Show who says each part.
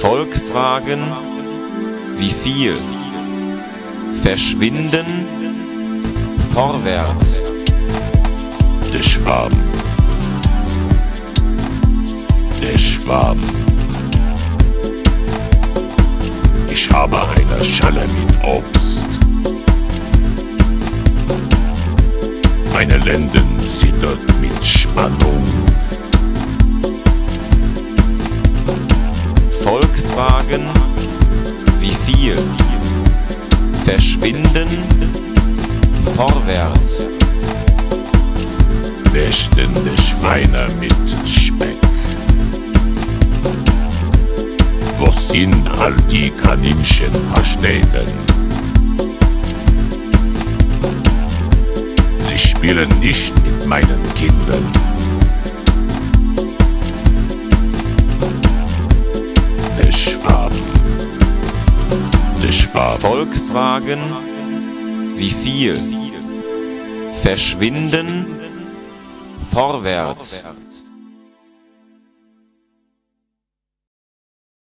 Speaker 1: Volkswagen, wie viel? Verschwinden, vorwärts.
Speaker 2: Der Schwamm. Der Schwamm. Ich habe eine Schale mit Obst. Meine Lenden zittert mit Spannung.
Speaker 1: Volkswagen, wie viel? Verschwinden, vorwärts.
Speaker 2: Nächtende Schweine mit Speck. Wo sind all die Kaninchenpasteten? Sie spielen nicht mit meinen Kindern. Schwaben.
Speaker 1: Volkswagen, wie viel? Verschwinden, vorwärts.